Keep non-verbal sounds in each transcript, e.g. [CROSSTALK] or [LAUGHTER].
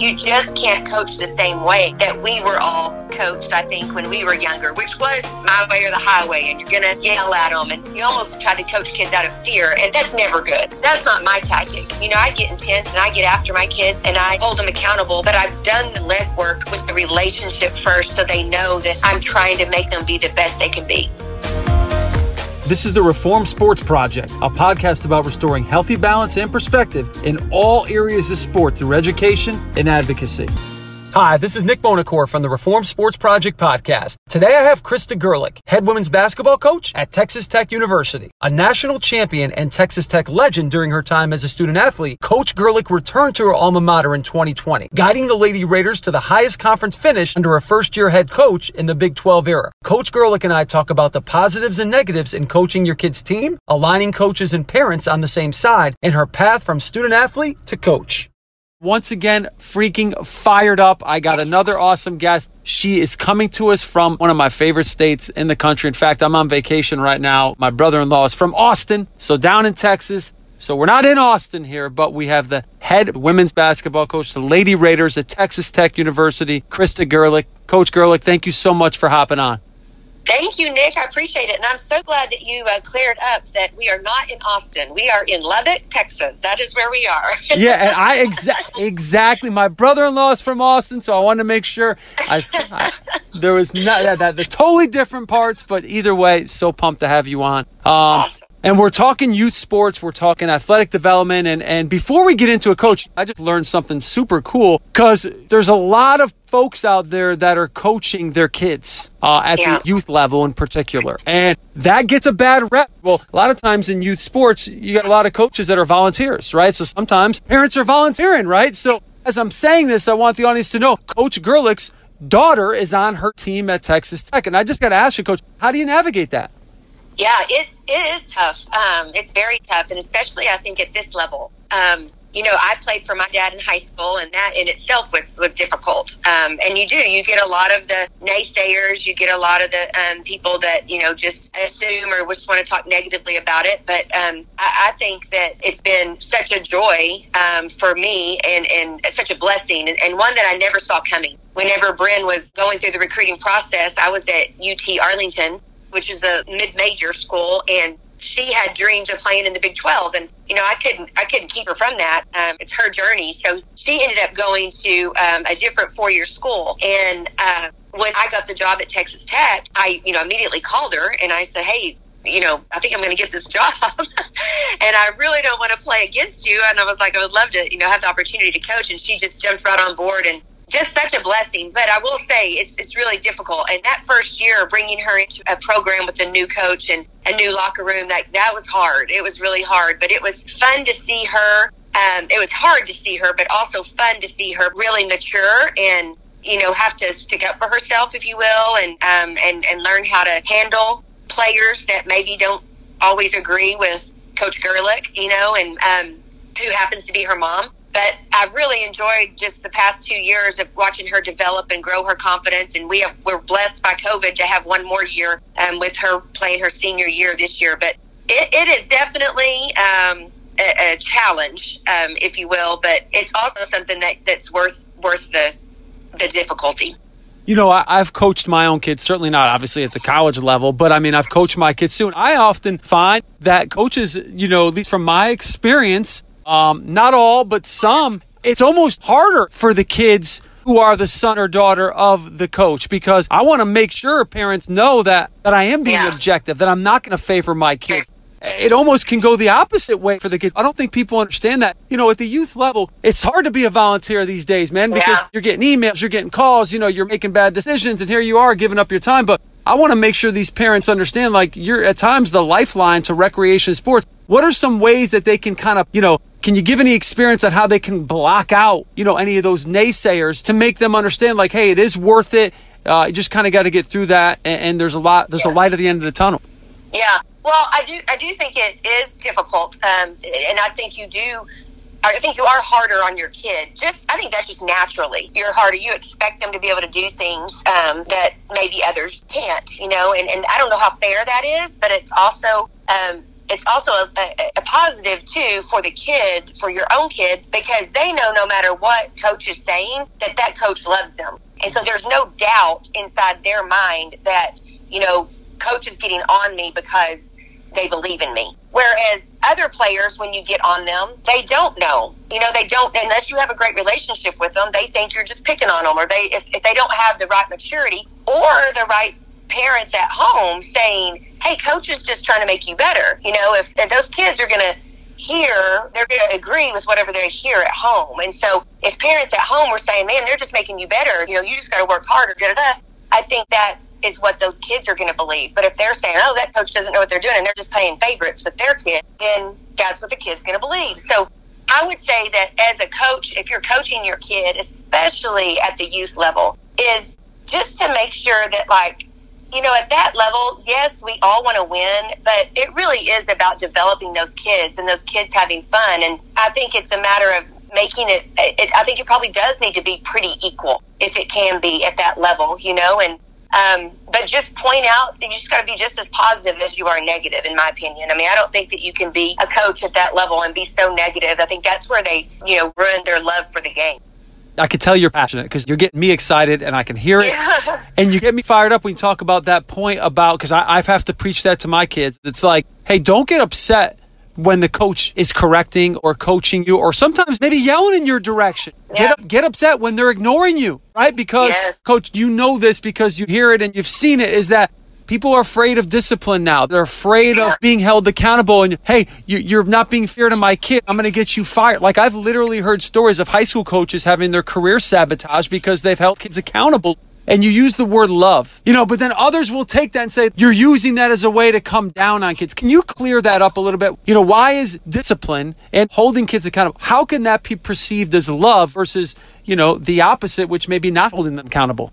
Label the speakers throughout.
Speaker 1: You just can't coach the same way that we were all coached, I think, when we were younger, which was my way or the highway, and you're going to yell at them, and you almost try to coach kids out of fear, and that's never good. That's not my tactic. You know, I get intense and I get after my kids and I hold them accountable, but I've done the legwork with the relationship first so they know that I'm trying to make them be the best they can be.
Speaker 2: This is the Reform Sports Project, a podcast about restoring healthy balance and perspective in all areas of sport through education and advocacy. Hi, this is Nick Bonacore from the Reform Sports Project podcast. Today I have Krista Gerlich, head women's basketball coach at Texas Tech University. A national champion and Texas Tech legend during her time as a student athlete, Coach Gerlich returned to her alma mater in 2020, guiding the Lady Raiders to the highest conference finish under a first year head coach in the Big 12 era. Coach Gerlich and I talk about the positives and negatives in coaching your kid's team, aligning coaches and parents on the same side, and her path from student athlete to coach. Once again, freaking fired up. I got another awesome guest. She is coming to us from one of my favorite states in the country. In fact, I'm on vacation right now. My brother in law is from Austin, so down in Texas. So we're not in Austin here, but we have the head women's basketball coach, the Lady Raiders at Texas Tech University, Krista Gerlich. Coach Gerlich, thank you so much for hopping on.
Speaker 1: Thank you, Nick. I appreciate it. And I'm so glad that you uh, cleared up that we are not in Austin. We are in Lubbock, Texas. That is where we are. [LAUGHS]
Speaker 2: yeah, and I exa- exactly. My brother in law is from Austin, so I wanted to make sure I, I there was not that, that, the totally different parts, but either way, so pumped to have you on. Um, awesome. And we're talking youth sports, we're talking athletic development. And, and before we get into a coach, I just learned something super cool because there's a lot of folks out there that are coaching their kids uh, at yeah. the youth level in particular. And that gets a bad rep. Well, a lot of times in youth sports, you got a lot of coaches that are volunteers, right? So sometimes parents are volunteering, right? So as I'm saying this, I want the audience to know Coach Gerlich's daughter is on her team at Texas Tech. And I just got to ask you, Coach, how do you navigate that?
Speaker 1: Yeah, it's it is tough. Um, it's very tough, and especially I think at this level. Um, you know, I played for my dad in high school, and that in itself was was difficult. Um, and you do, you get a lot of the naysayers, you get a lot of the um, people that you know just assume or just want to talk negatively about it. But um, I, I think that it's been such a joy um, for me, and and such a blessing, and, and one that I never saw coming. Whenever Bryn was going through the recruiting process, I was at UT Arlington, which is a mid-major school, and she had dreams of playing in the Big 12, and you know I couldn't I couldn't keep her from that. Um, it's her journey, so she ended up going to um, a different four-year school, and uh, when I got the job at Texas Tech, I you know immediately called her and I said, hey. You know, I think I'm going to get this job, [LAUGHS] and I really don't want to play against you. And I was like, I would love to, you know, have the opportunity to coach. And she just jumped right on board and just such a blessing. But I will say it's it's really difficult. And that first year, bringing her into a program with a new coach and a new locker room, that that was hard. It was really hard, but it was fun to see her. Um, it was hard to see her, but also fun to see her really mature and you know, have to stick up for herself, if you will, and um, and and learn how to handle players that maybe don't always agree with Coach Gerlich, you know, and um, who happens to be her mom. But I've really enjoyed just the past two years of watching her develop and grow her confidence. And we have, we're blessed by COVID to have one more year um, with her playing her senior year this year. But it, it is definitely um, a, a, challenge, um, if you will. But it's also something that, that's worth worth the the difficulty.
Speaker 2: You know, I, have coached my own kids, certainly not obviously at the college level, but I mean, I've coached my kids too. And I often find that coaches, you know, at least from my experience, um, not all, but some, it's almost harder for the kids who are the son or daughter of the coach because I want to make sure parents know that that I am being yeah. objective, that I'm not going to favor my kids. It almost can go the opposite way for the kids. I don't think people understand that. You know, at the youth level, it's hard to be a volunteer these days, man, because yeah. you're getting emails, you're getting calls, you know, you're making bad decisions, and here you are giving up your time. But I want to make sure these parents understand, like, you're at times the lifeline to recreation sports. What are some ways that they can kind of, you know, can you give any experience on how they can block out, you know, any of those naysayers to make them understand, like, hey, it is worth it. Uh, you just kind of got to get through that, and, and, there's a lot, there's a light at the end of the tunnel.
Speaker 1: Yeah, well, I do, I do think it is difficult, um, and I think you do. I think you are harder on your kid. Just, I think that's just naturally. You're harder. You expect them to be able to do things um, that maybe others can't. You know, and, and I don't know how fair that is, but it's also um, it's also a, a, positive too for the kid, for your own kid, because they know no matter what coach is saying that that coach loves them, and so there's no doubt inside their mind that you know coach is getting on me because they believe in me. Whereas other players, when you get on them, they don't know. You know, they don't unless you have a great relationship with them. They think you're just picking on them, or they if, if they don't have the right maturity or the right parents at home saying, hey, coach is just trying to make you better. You know, if, those kids are going to hear, they're going to agree with whatever they hear at home. And so if parents at home were saying, man, they're just making you better, you know, you just got to work harder, da, da, da, I think that is what those kids are going to believe. But if they're saying, oh, that coach doesn't know what they're doing and they're just playing favorites with their kid, then that's what the kid's going to believe. So I would say that as a coach, if you're coaching your kid, especially at the youth level, is just to make sure that, like, you know, at that level, yes, we all want to win, but it really is about developing those kids and those kids having fun. And I think it's a matter of making it, it I think it probably does need to be pretty equal if it can be at that level, you know, and, um, but just point out you just got to be just as positive as you are negative, in my opinion. I mean, I don't think that you can be a coach at that level and be so negative. I think that's where they, you know, ruin their love for the game.
Speaker 2: I can tell you're passionate because you're getting me excited and I can hear it. [LAUGHS] and you get me fired up when you talk about that point about, because I, I have to preach that to my kids. It's like, hey, don't get upset when the coach is correcting or coaching you or sometimes maybe yelling in your direction. Get up, get upset when they're ignoring you, right? Because yes. coach, you know this because you hear it and you've seen it is that People are afraid of discipline now. They're afraid of being held accountable. And hey, you, are not being fair to my kid. I'm going to get you fired. Like I've literally heard stories of high school coaches having their career sabotaged because they've held kids accountable. And you use the word love, you know, but then others will take that and say, you're using that as a way to come down on kids. Can you clear that up a little bit? You know, why is discipline and holding kids accountable? How can that be perceived as love versus, you know, the opposite, which may be not holding them accountable?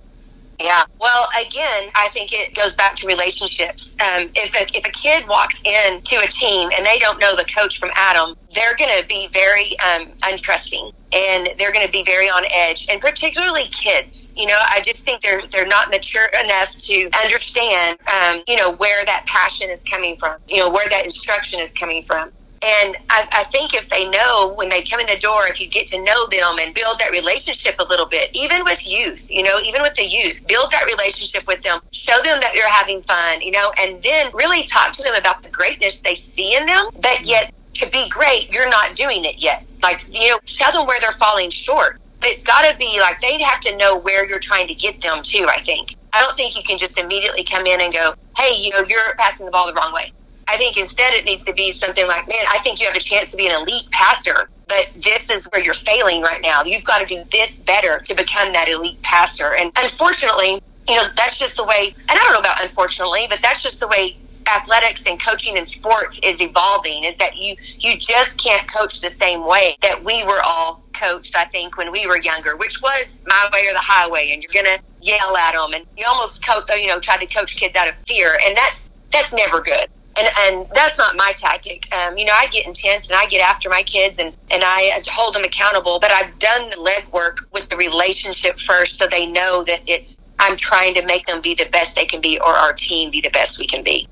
Speaker 1: Yeah. Well, again, I think it goes back to relationships. Um, if, a, if a kid walks in to a team and they don't know the coach from Adam, they're going to be very um, untrusting and they're going to be very on edge. And particularly kids, you know, I just think they're they're not mature enough to understand, um, you know, where that passion is coming from, you know, where that instruction is coming from. And I, I, think if they know when they come in the door, if you get to know them and build that relationship a little bit, even with youth, you know, even with the youth, build that relationship with them, show them that you're having fun, you know, and then really talk to them about the greatness they see in them. But yet, to be great, you're not doing it yet. Like, you know, show them where they're falling short. But it's got to be like they'd have to know where you're trying to get them to, I think. I don't think you can just immediately come in and go, hey, you know, you're passing the ball the wrong way. I think instead it needs to be something like, man, I think you have a chance to be an elite pastor, but this is where you're failing right now. You've got to do this better to become that elite pastor. And unfortunately, you know, that's just the way, and I don't know about unfortunately, but that's just the way athletics and coaching and sports is evolving is that you you just can't coach the same way that we were all coached i think when we were younger which was my way or the highway and you're gonna yell at them and you almost you know try to coach kids out of fear and that's that's never good and and that's not my tactic. Um, you know, I get intense and I get after my kids and and I hold them accountable. But I've done the legwork with the relationship first, so they know that it's I'm trying to make them be the best they can be, or our team be the best we can be.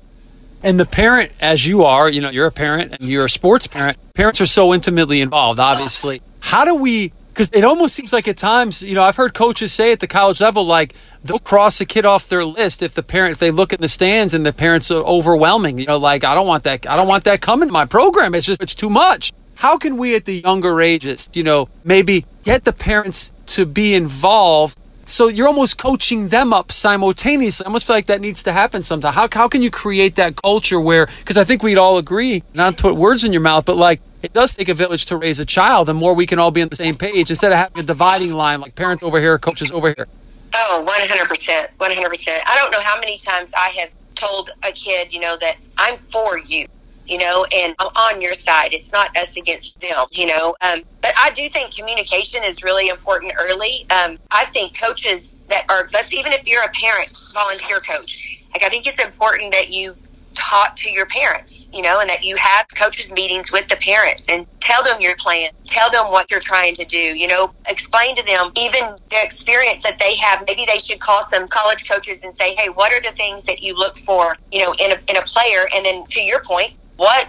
Speaker 2: And the parent, as you are, you know, you're a parent and you're a sports parent. Parents are so intimately involved, obviously. How do we? Because it almost seems like at times, you know, I've heard coaches say at the college level, like they'll cross a kid off their list if the parent if they look in the stands and the parents are overwhelming you know like i don't want that i don't want that coming to my program it's just it's too much how can we at the younger ages you know maybe get the parents to be involved so you're almost coaching them up simultaneously. I almost feel like that needs to happen sometime. How, how can you create that culture where, because I think we'd all agree, not to put words in your mouth, but like it does take a village to raise a child. The more we can all be on the same page instead of having a dividing line like parents over here, coaches over here.
Speaker 1: Oh, 100%. 100%. I don't know how many times I have told a kid, you know, that I'm for you, you know, and I'm on your side. It's not us against them, you know. Um, but I do think communication is really important early. Um, I think coaches that are, let's even if you're a parent, volunteer coach, like I think it's important that you talk to your parents, you know, and that you have coaches meetings with the parents and tell them your plan, tell them what you're trying to do, you know, explain to them even the experience that they have. Maybe they should call some college coaches and say, hey, what are the things that you look for, you know, in a, in a player? And then to your point, what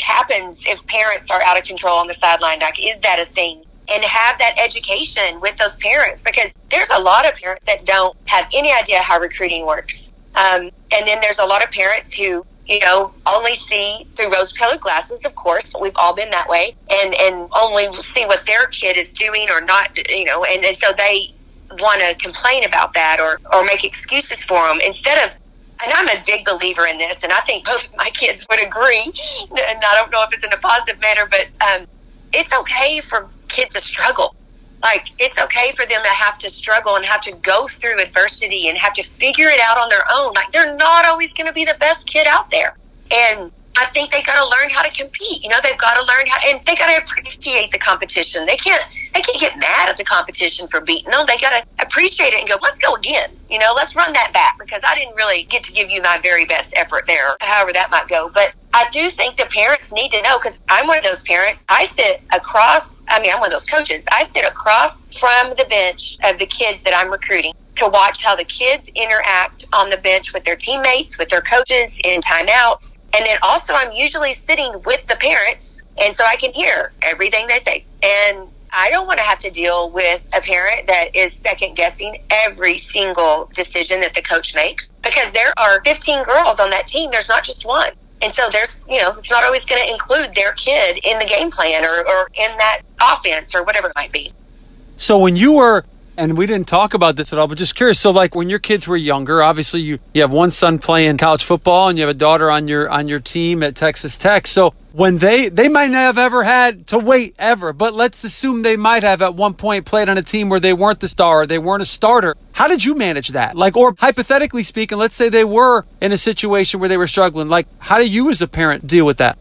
Speaker 1: happens if parents are out of control on the sideline? Like, is that a thing? And have that education with those parents because there's a lot of parents that don't have any idea how recruiting works um, and then there's a lot of parents who, you know, only see through rose colored glasses, of course. We've all been that way. And, and only see what their kid is doing or not, you know, and, and so they want to complain about that or, or make excuses for them instead of and I'm a big believer in this, and I think both of my [LAUGHS] kids would agree. And I don't know if it's in a positive manner, but um, it's okay for kids to struggle like it's okay for them to have to struggle and have to go through adversity and have to figure it out on their own. Like they're not always going to be the best kid out there. And I think they got to learn how to compete. You know, they've got to learn how, and they got to appreciate the competition. They can't, they can't get mad at the competition for beating them. They got to appreciate it and go, let's go again. You know, let's run that back because I didn't really get to give you my very best effort there, however that might go. But I do think the parents need to know because I'm one of those parents. I sit across, I mean, I'm one of those coaches. I sit across from the bench of the kids that I'm recruiting to watch how the kids interact on the bench with their teammates, with their coaches in timeouts. And then also, I'm usually sitting with the parents, and so I can hear everything they say. And I don't want to have to deal with a parent that is second guessing every single decision that the coach makes because there are 15 girls on that team. There's not just one. And so there's, you know, it's not always going to include their kid in the game plan or, or in that offense or whatever it might be.
Speaker 2: So when you were and we didn't talk about this at all, but just curious. So, like when your kids were younger, obviously you, you have one son playing college football, and you have a daughter on your on your team at Texas Tech. So, when they they might not have ever had to wait ever, but let's assume they might have at one point played on a team where they weren't the star, they weren't a starter. How did you manage that? Like, or hypothetically speaking, let's say they were in a situation where they were struggling. Like, how do you as a parent deal with that?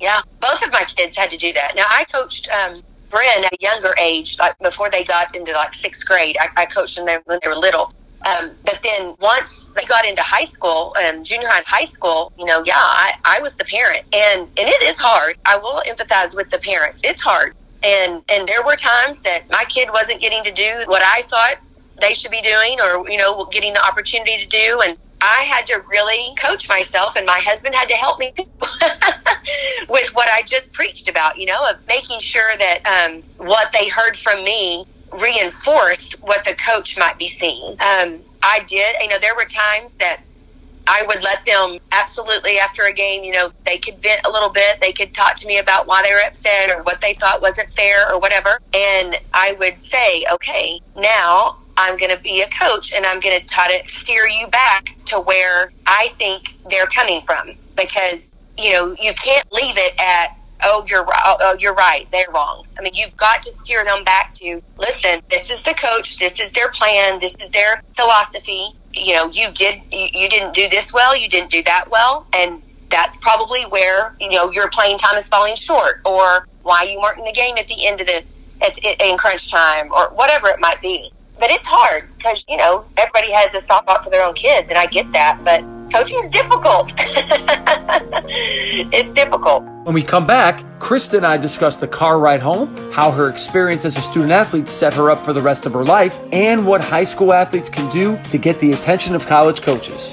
Speaker 1: Yeah, both of my kids had to do that. Now, I coached um, Bryn at a younger age, like before they got into like sixth grade. I, I coached them when they were little. Um, but then once they got into high school, um, junior high and high school, you know, yeah, I, I was the parent, and and it is hard. I will empathize with the parents. It's hard, and and there were times that my kid wasn't getting to do what I thought they should be doing, or you know, getting the opportunity to do, and I had to really coach myself, and my husband had to help me [LAUGHS] with what I just preached about, you know, of making sure that um, what they heard from me reinforced what the coach might be seeing. Um, I did, you know, there were times that I would let them absolutely after a game, you know, they could vent a little bit. They could talk to me about why they were upset or what they thought wasn't fair or whatever. And I would say, okay, now I'm going to be a coach and I'm going to try to steer you back to where I think they're coming from because, you know, you can't leave it at, oh, you're. Oh, oh, you're right. They're wrong. I mean, you've got to steer them back to, listen, this is the coach. This is their plan. This is their philosophy. you know, you did, you, you didn't do this well, you didn't do that well. And that's probably where, you know, your playing time is falling short or why you weren't in the game at the end of the, at, in crunch time or whatever it might be. But it's hard because, you know, everybody has a soft spot for their own kids and I get that. But coaching is difficult. [LAUGHS] it's difficult.
Speaker 2: When we come back, Krista and I discuss the car ride home, how her experience as a student athlete set her up for the rest of her life, and what high school athletes can do to get the attention of college coaches.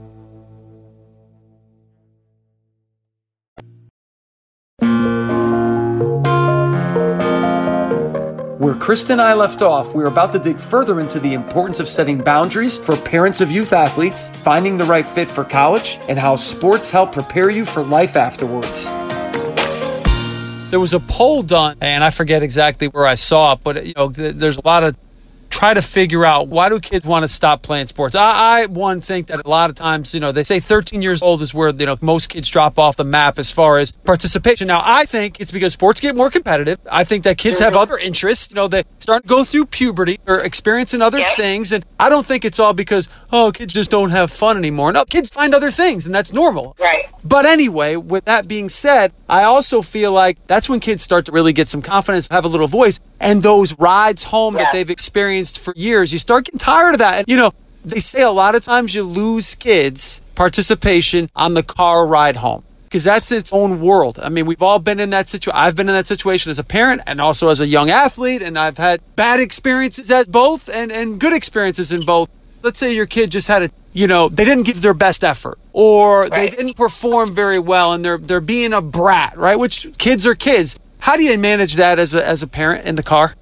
Speaker 2: Krista and I left off, we are about to dig further into the importance of setting boundaries for parents of youth athletes, finding the right fit for college, and how sports help prepare you for life afterwards. There was a poll done, and I forget exactly where I saw it, but you know, there's a lot of try to figure out why do kids want to stop playing sports. I, I one think that a lot of times, you know, they say 13 years old is where you know most kids drop off the map as far as participation. Now, I think it's because sports get more competitive. I think that kids have other interests. You know, they start to go through puberty or experiencing other
Speaker 1: Yes.
Speaker 2: things, and I don't think it's all because oh, kids just don't have fun anymore. No, kids find other things, and that's normal.
Speaker 1: Right.
Speaker 2: But anyway, with that being said, I also feel like that's when kids start to really get some confidence, have a little voice, and those rides home that they've experienced for years, you start getting tired of that. And you know, they say a lot of times you lose kids participation on the car ride home. Because that's its own world. I mean, we've all been in that situation. I've been in that situation as a parent and also as a young athlete, and I've had bad experiences as both and, and good experiences in both let's say your kid just had a you know they didn't give their best effort or they didn't perform very well and they're they're being a brat right which kids are kids how do you manage that as a as a parent in the car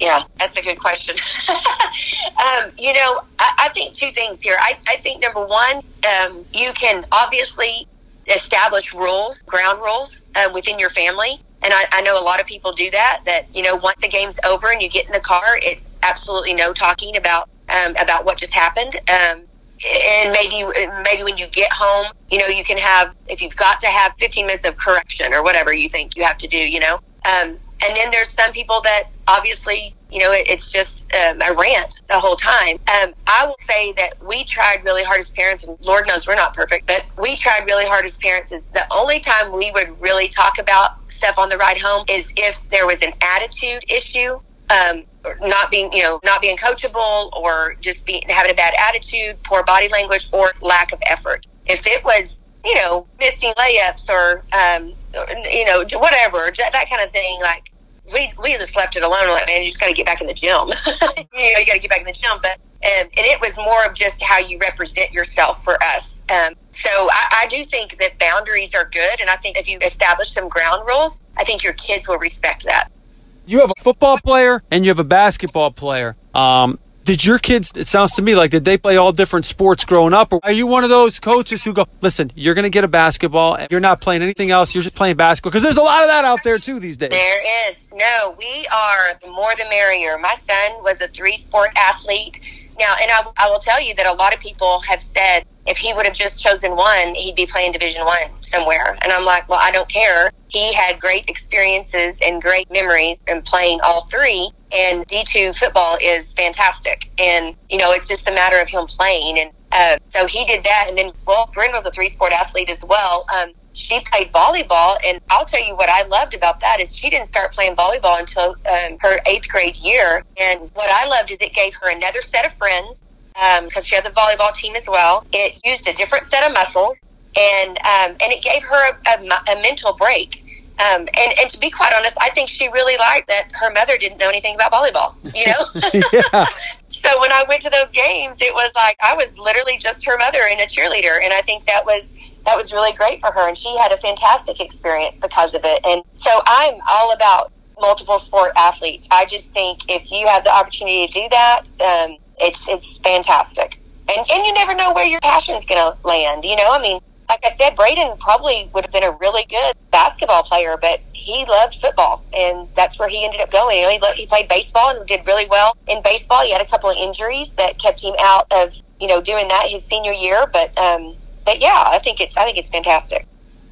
Speaker 1: Yeah, that's a good question. [LAUGHS] um, you know, I, I think two things here. I, I think number one, um, you can obviously establish rules, ground rules uh, within your family. And I, I know a lot of people do that. That you know, once the game's over and you get in the car, it's absolutely no talking about um, about what just happened. Um, and maybe maybe when you get home, you know, you can have if you've got to have 15 minutes of correction or whatever you think you have to do, you know. Um, and then there's some people that obviously, you know, it, it's just um, a rant the whole time. Um, I will say that we tried really hard as parents, and Lord knows we're not perfect, but we tried really hard as parents. Is the only time we would really talk about stuff on the ride home is if there was an attitude issue. Um, not being, you know, not being coachable or just being having a bad attitude, poor body language, or lack of effort. If it was, you know, missing layups or, um, you know, whatever, that that kind of thing, like we we just left it alone. Like, man, you just got to get back in the gym. [LAUGHS] you know, you got to get back in the gym. But um, and it was more of just how you represent yourself for us. Um, so I, I do think that boundaries are good, and I think if you establish some ground rules, I think your kids will respect that.
Speaker 2: You have a football player and you have a basketball player. Um, did your kids it sounds to me like did they play all different sports growing up? Or are you one of those coaches who go listen you're going to get a basketball and you're not playing anything else you're just playing basketball because there's a lot of that out there too these days.
Speaker 1: There is. No we are the more the merrier. My son was a three sport athlete now and I, I will tell you that a lot of people have said if he would have just chosen one, he'd be playing Division One somewhere. And I'm like, well, I don't care. He had great experiences and great memories in playing all three. And D2 football is fantastic. And, you know, it's just a matter of him playing. And uh, so he did that. And then, well, Bryn was a three sport athlete as well. Um, she played volleyball. And I'll tell you what I loved about that is she didn't start playing volleyball until um, her eighth grade year. And what I loved is it gave her another set of friends because um, she had the volleyball team as well. It used a different set of muscles, and um, and it gave her a, a, a mental break. Um, and, and to be quite honest, I think she really liked that her mother didn't know anything about volleyball. You know. [LAUGHS] [LAUGHS] yeah. so when I went to those games, it was like I was literally just her mother and a cheerleader, and I think that was that was really great for her, and she had a fantastic experience because of it. And so I'm all about multiple sport athletes. I just think if you have the opportunity to do that, um, it's it's fantastic. And and you never know where your passion's going to land. You know, I mean, like I said, Braden probably would have been a really good basketball player, but he loved football, and that's where he ended up going. You know, he, he played baseball and did really well in baseball. He had a couple of injuries that kept him out of you know doing that his senior year, but um, but yeah, I think it's I think it's fantastic.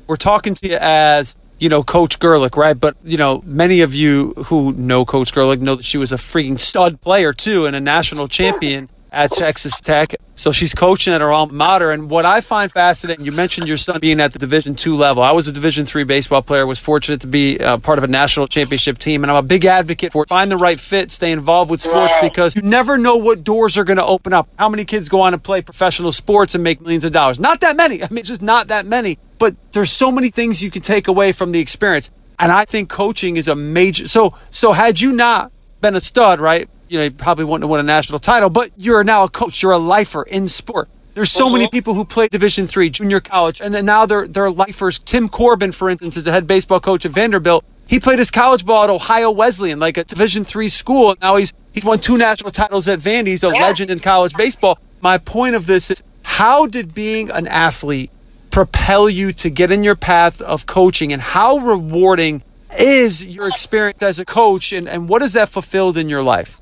Speaker 2: We're talking to you as you know, Coach Gerlich, right? But, you know, many of you who know Coach Gerlich know that she was a freaking stud player, too, and a national champion at Texas Tech. So she's coaching at her alma mater. And what I find fascinating, you mentioned your son being at the Division two level. I was a Division three baseball player, was fortunate to be uh, part of a national championship team. And I'm a big advocate for find the right fit, stay involved with sports because you never know what doors are going to open up. How many kids go on and play professional sports and make millions of dollars? Not that many. [LAUGHS] I mean, it's just not that many. But there's so many things you can take away from the experience. And I think coaching is a major. So, so had you not been a stud, right? you know, you probably wouldn't have won a national title, but you're now a coach. You're a lifer in sport. There's so many uh-huh. people who play Division three, junior college, and then now they're they're lifers. Tim Corbin, for instance, is the head baseball coach at Vanderbilt. He played his college ball at Ohio Wesleyan, like a Division three school. Now he's he's won two national titles at Vandy. He's a legend in college baseball. My point of this is, how did being an athlete propel you to get in your path of coaching, and how rewarding is your experience as a coach, and, and what has that fulfilled in your life?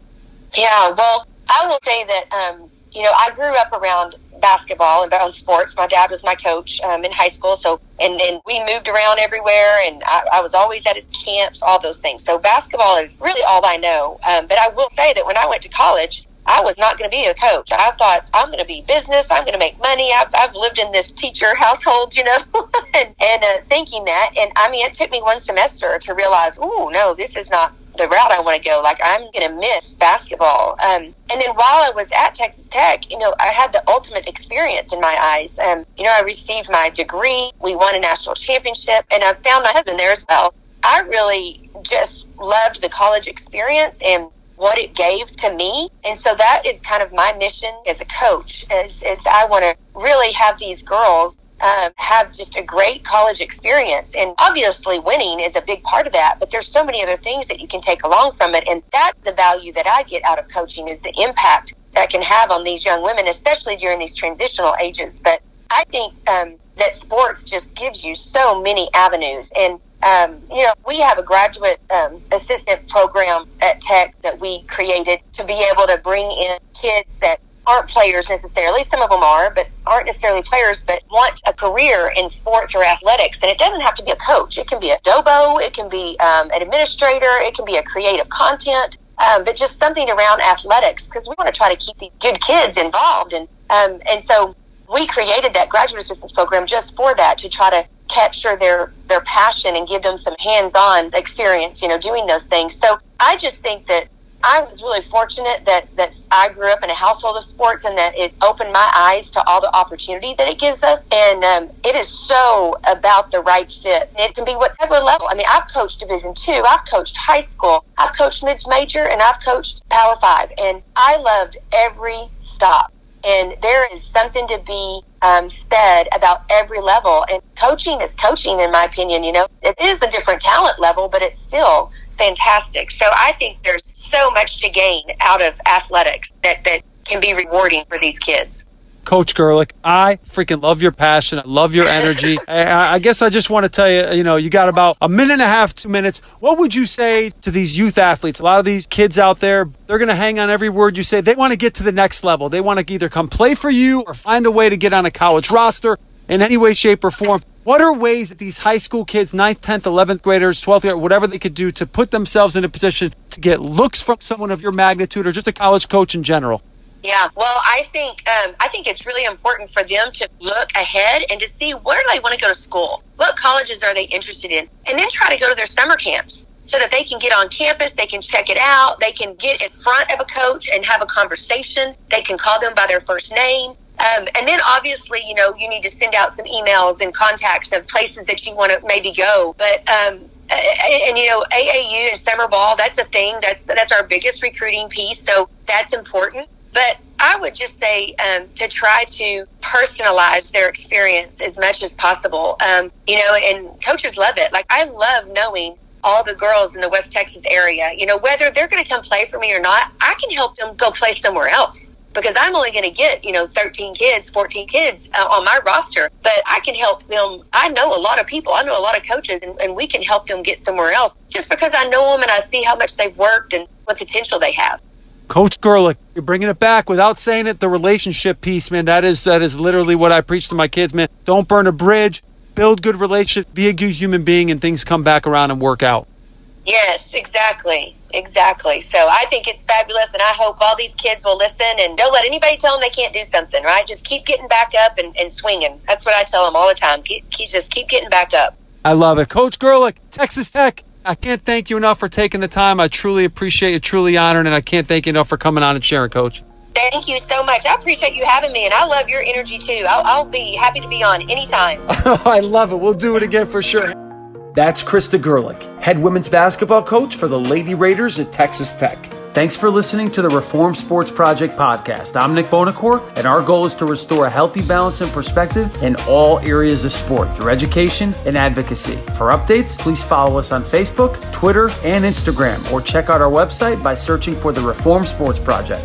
Speaker 1: Yeah, well, I will say that, um, you know, I grew up around basketball and around sports. My dad was my coach um, in high school, so and and we moved around everywhere, and I, I was always at his camps, all those things. So basketball is really all I know. Um, but I will say that when I went to college, I was not going to be a coach. I thought I'm going to be business. I'm going to make money. I've, I've lived in this teacher [LAUGHS] household, you know, [LAUGHS] and, and uh, thinking that. And I mean, it took me one semester to realize, oh no, this is not the route I want to go. Like I'm going to miss basketball. Um, and then while I was at Texas Tech, you know, I had the ultimate experience in my eyes. Um, you know, I received my degree. We won a national championship, and I found my husband there as well. I really just loved the college experience and what it gave to me. And so that is kind of my mission as a coach is, is I want to really have these girls um, have just a great college experience. And obviously, winning is a big part of that, but there's so many other things that you can take along from it. And that's the value that I get out of coaching is the impact that can have on these young women, especially during these transitional ages. But I think um, that sports just gives you so many avenues. And, um, you know, we have a graduate um, assistant program at Tech that we created to be able to bring in kids that aren't players necessarily. Some of them are, but aren't necessarily players, but want a career in sports or athletics. And it doesn't have to be a coach. It can be a dobo. It can be um, an administrator. It can be a creative content. Um, but just something around athletics because we want to try to keep these good kids involved. And um, and so we created that graduate assistance program just for that to try to capture their their passion and give them some hands-on experience, you know, doing those things. So I just think that I was really fortunate that, that I grew up in a household of sports and that it opened my eyes to all the opportunity that it gives us. And um, it is so about the right fit. And it can be whatever level. I mean, I've coached Division two, I've coached high school, I've coached mid major, and I've coached Power Five. And I loved every stop. And there is something to be um, said about every level. And coaching is coaching, in my opinion. You know, it is a different talent level, but it's still fantastic. So I think there's so much to gain out of athletics that, that can be rewarding for these kids.
Speaker 2: Coach Gerlich, I freaking love your passion. I love your energy. [LAUGHS] I, I, guess I just want to tell you, you know, you got about a minute and a half, two minutes. What would you say to these youth athletes? A lot of these kids out there, they're going to hang on every word you say. They want to get to the next level. They want to either come play for you or find a way to get on a college roster in any way, shape, or form. What are ways that these high school kids, 9th, 10th, 11th graders, 12th grade, whatever they could do to put themselves in a position to get looks from someone of your magnitude or just a college coach in general?
Speaker 1: Yeah, well, I think um, I think it's really important for them to look ahead and to see where they want to go to school, what colleges are they interested in, and then try to go to their summer camps so that they can get on campus, they can check it out, they can get in front of a coach and have a conversation, they can call them by their first name. Um, and then obviously, you know, you need to send out some emails and contacts of places that you want to maybe go. But um, and, and, you know AAU and summer ball that's a thing that's that's our biggest recruiting piece so that's important but I would just say um, to try to personalize their experience as much as possible. Um, you know, and coaches love it. Like I love knowing all the girls in the West Texas area. You know, whether they're going to come play for me or not, I can help them go play somewhere else because I'm only going to get, you know, 13 kids, 14 kids uh, on my roster, but I can help them. I know a lot of people, I know a lot of coaches, and, and we can help them get somewhere else just because I know them and I see how much they've worked and what potential they have.
Speaker 2: Coach Gerlich, you're bringing it back without saying it. The relationship piece, man, that is that is literally what I preach to my kids, man. Don't burn a bridge. Build good relationships. Be a good human being, and things come back around and work out.
Speaker 1: Yes, exactly, exactly. So I think it's fabulous, and I hope all these kids will listen and don't let anybody tell them they can't do something. Right? Just keep getting back up and, and swinging. That's what I tell them all the time. Keep, keep just keep getting back up.
Speaker 2: I love it, Coach Gerlich, Texas Tech. I can't thank you enough for taking the time. I truly appreciate it, truly honored, and I can't thank you enough for coming on and sharing, Coach.
Speaker 1: Thank you so much. I appreciate you having me, and I love your energy too. I'll, I'll be happy to be on anytime. [LAUGHS]
Speaker 2: I love it. We'll do it again for sure. That's Krista Gerlich, head women's basketball coach for the Lady Raiders at Texas Tech. Thanks for listening to the Reform Sports Project podcast. I'm Nick Bonacore, and our goal is to restore a healthy balance and perspective in all areas of sport through education and advocacy. For updates, please follow us on Facebook, Twitter, and Instagram, or check out our website by searching for the Reform Sports Project.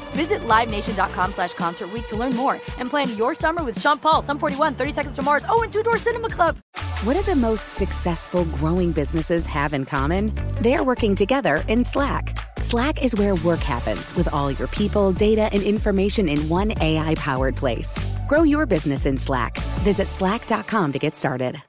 Speaker 3: Visit LiveNation.com slash Concert to learn more and plan your summer with Sean Paul, Sum 41, 30 Seconds to Mars, oh, and Two Door Cinema Club.
Speaker 4: What do the most successful growing businesses have in common? They're working together in Slack. Slack is where work happens with all your people, data, and information in one AI powered place. Grow your business in Slack. Visit slack.com to get started.